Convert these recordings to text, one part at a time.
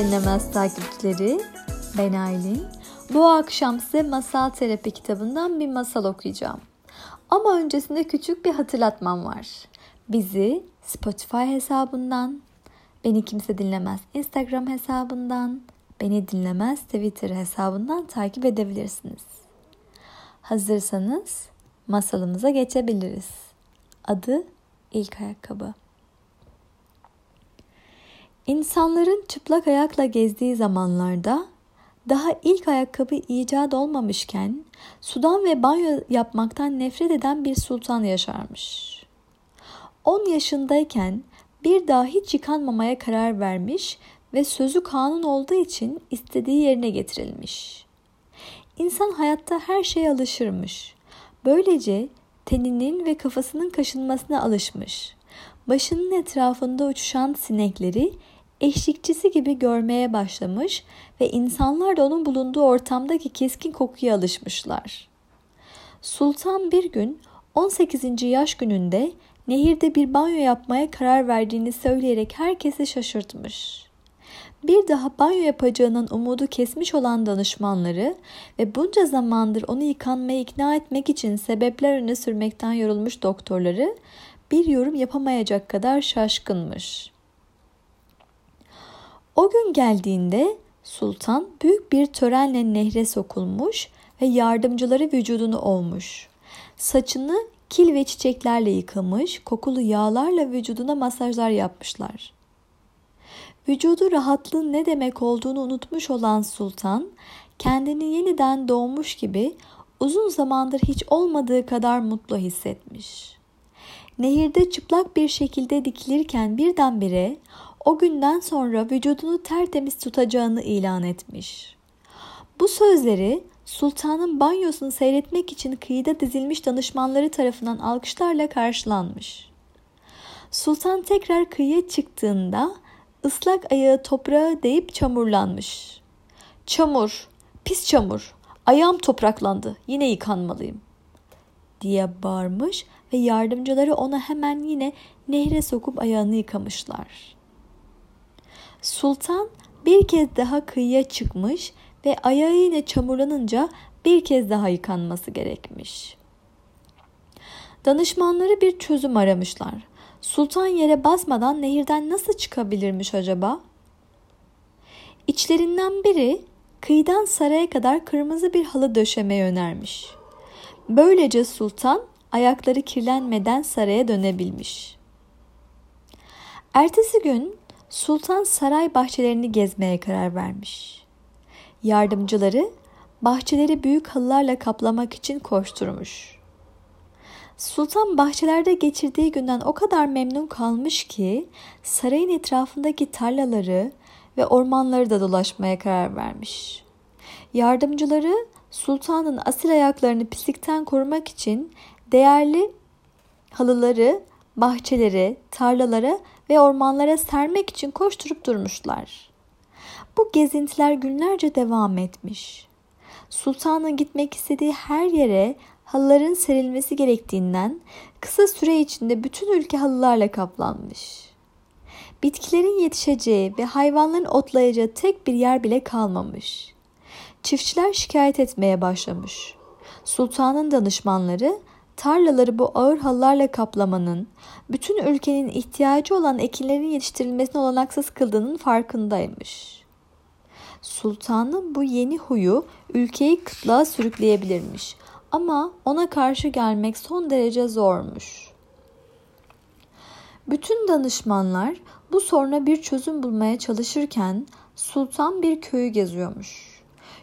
Dinlemez takipçileri. Ben Aylin. Bu akşam size Masal Terapi kitabından bir masal okuyacağım. Ama öncesinde küçük bir hatırlatmam var. Bizi Spotify hesabından, Beni Kimse Dinlemez Instagram hesabından, Beni Dinlemez Twitter hesabından takip edebilirsiniz. Hazırsanız masalımıza geçebiliriz. Adı İlk Ayakkabı. İnsanların çıplak ayakla gezdiği zamanlarda daha ilk ayakkabı icat olmamışken sudan ve banyo yapmaktan nefret eden bir sultan yaşarmış. 10 yaşındayken bir daha hiç yıkanmamaya karar vermiş ve sözü kanun olduğu için istediği yerine getirilmiş. İnsan hayatta her şeye alışırmış. Böylece teninin ve kafasının kaşınmasına alışmış. Başının etrafında uçuşan sinekleri eşlikçisi gibi görmeye başlamış ve insanlar da onun bulunduğu ortamdaki keskin kokuya alışmışlar. Sultan bir gün 18. yaş gününde nehirde bir banyo yapmaya karar verdiğini söyleyerek herkesi şaşırtmış. Bir daha banyo yapacağının umudu kesmiş olan danışmanları ve bunca zamandır onu yıkanmaya ikna etmek için sebepler öne sürmekten yorulmuş doktorları bir yorum yapamayacak kadar şaşkınmış. O gün geldiğinde sultan büyük bir törenle nehre sokulmuş ve yardımcıları vücudunu olmuş. Saçını kil ve çiçeklerle yıkamış, kokulu yağlarla vücuduna masajlar yapmışlar. Vücudu rahatlığın ne demek olduğunu unutmuş olan sultan, kendini yeniden doğmuş gibi uzun zamandır hiç olmadığı kadar mutlu hissetmiş. Nehirde çıplak bir şekilde dikilirken birdenbire o günden sonra vücudunu tertemiz tutacağını ilan etmiş. Bu sözleri sultanın banyosunu seyretmek için kıyıda dizilmiş danışmanları tarafından alkışlarla karşılanmış. Sultan tekrar kıyıya çıktığında ıslak ayağı toprağa değip çamurlanmış. Çamur, pis çamur, ayağım topraklandı, yine yıkanmalıyım diye bağırmış ve yardımcıları ona hemen yine nehre sokup ayağını yıkamışlar. Sultan bir kez daha kıyıya çıkmış ve ayağı yine çamurlanınca bir kez daha yıkanması gerekmiş. Danışmanları bir çözüm aramışlar. Sultan yere basmadan nehirden nasıl çıkabilirmiş acaba? İçlerinden biri kıyıdan saraya kadar kırmızı bir halı döşemeyi önermiş. Böylece sultan ayakları kirlenmeden saraya dönebilmiş. Ertesi gün sultan saray bahçelerini gezmeye karar vermiş. Yardımcıları bahçeleri büyük halılarla kaplamak için koşturmuş. Sultan bahçelerde geçirdiği günden o kadar memnun kalmış ki sarayın etrafındaki tarlaları ve ormanları da dolaşmaya karar vermiş. Yardımcıları sultanın asil ayaklarını pislikten korumak için değerli halıları bahçelere, tarlalara ve ormanlara sermek için koşturup durmuşlar. Bu gezintiler günlerce devam etmiş. Sultanın gitmek istediği her yere halıların serilmesi gerektiğinden kısa süre içinde bütün ülke halılarla kaplanmış. Bitkilerin yetişeceği ve hayvanların otlayacağı tek bir yer bile kalmamış. Çiftçiler şikayet etmeye başlamış. Sultanın danışmanları tarlaları bu ağır halılarla kaplamanın bütün ülkenin ihtiyacı olan ekinlerin yetiştirilmesine olanaksız kıldığının farkındaymış. Sultanın bu yeni huyu ülkeyi kıtlığa sürükleyebilirmiş ama ona karşı gelmek son derece zormuş. Bütün danışmanlar bu soruna bir çözüm bulmaya çalışırken sultan bir köyü geziyormuş.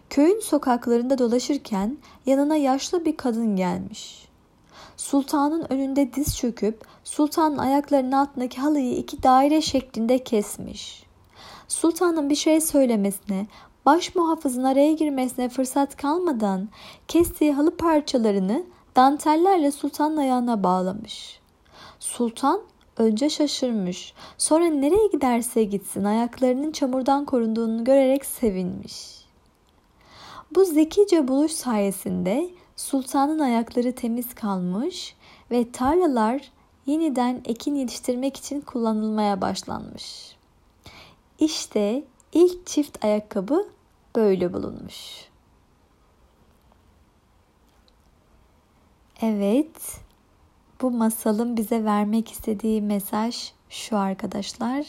Köyün sokaklarında dolaşırken yanına yaşlı bir kadın gelmiş. Sultanın önünde diz çöküp sultanın ayaklarının altındaki halıyı iki daire şeklinde kesmiş. Sultanın bir şey söylemesine, baş muhafızın araya girmesine fırsat kalmadan kestiği halı parçalarını dantellerle sultanın ayağına bağlamış. Sultan önce şaşırmış, sonra nereye giderse gitsin ayaklarının çamurdan korunduğunu görerek sevinmiş. Bu zekice buluş sayesinde sultanın ayakları temiz kalmış ve tarlalar yeniden ekin yetiştirmek için kullanılmaya başlanmış. İşte ilk çift ayakkabı böyle bulunmuş. Evet, bu masalın bize vermek istediği mesaj şu arkadaşlar.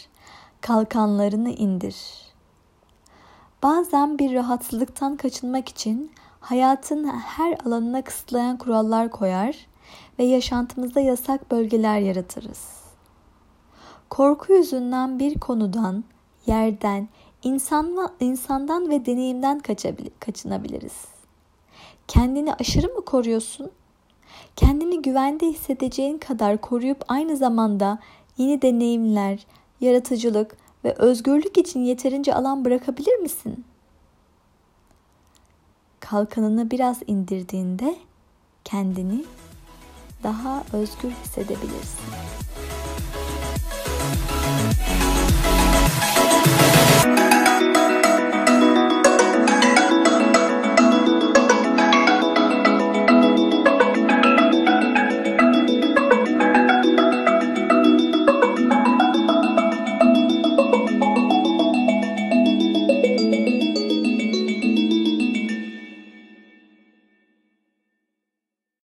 Kalkanlarını indir. Bazen bir rahatsızlıktan kaçınmak için hayatın her alanına kısıtlayan kurallar koyar ve yaşantımızda yasak bölgeler yaratırız. Korku yüzünden bir konudan, yerden, insanla, insandan ve deneyimden kaçınabiliriz. Kendini aşırı mı koruyorsun? Kendini güvende hissedeceğin kadar koruyup aynı zamanda yeni deneyimler, yaratıcılık ve özgürlük için yeterince alan bırakabilir misin? Kalkanını biraz indirdiğinde kendini daha özgür hissedebilirsin.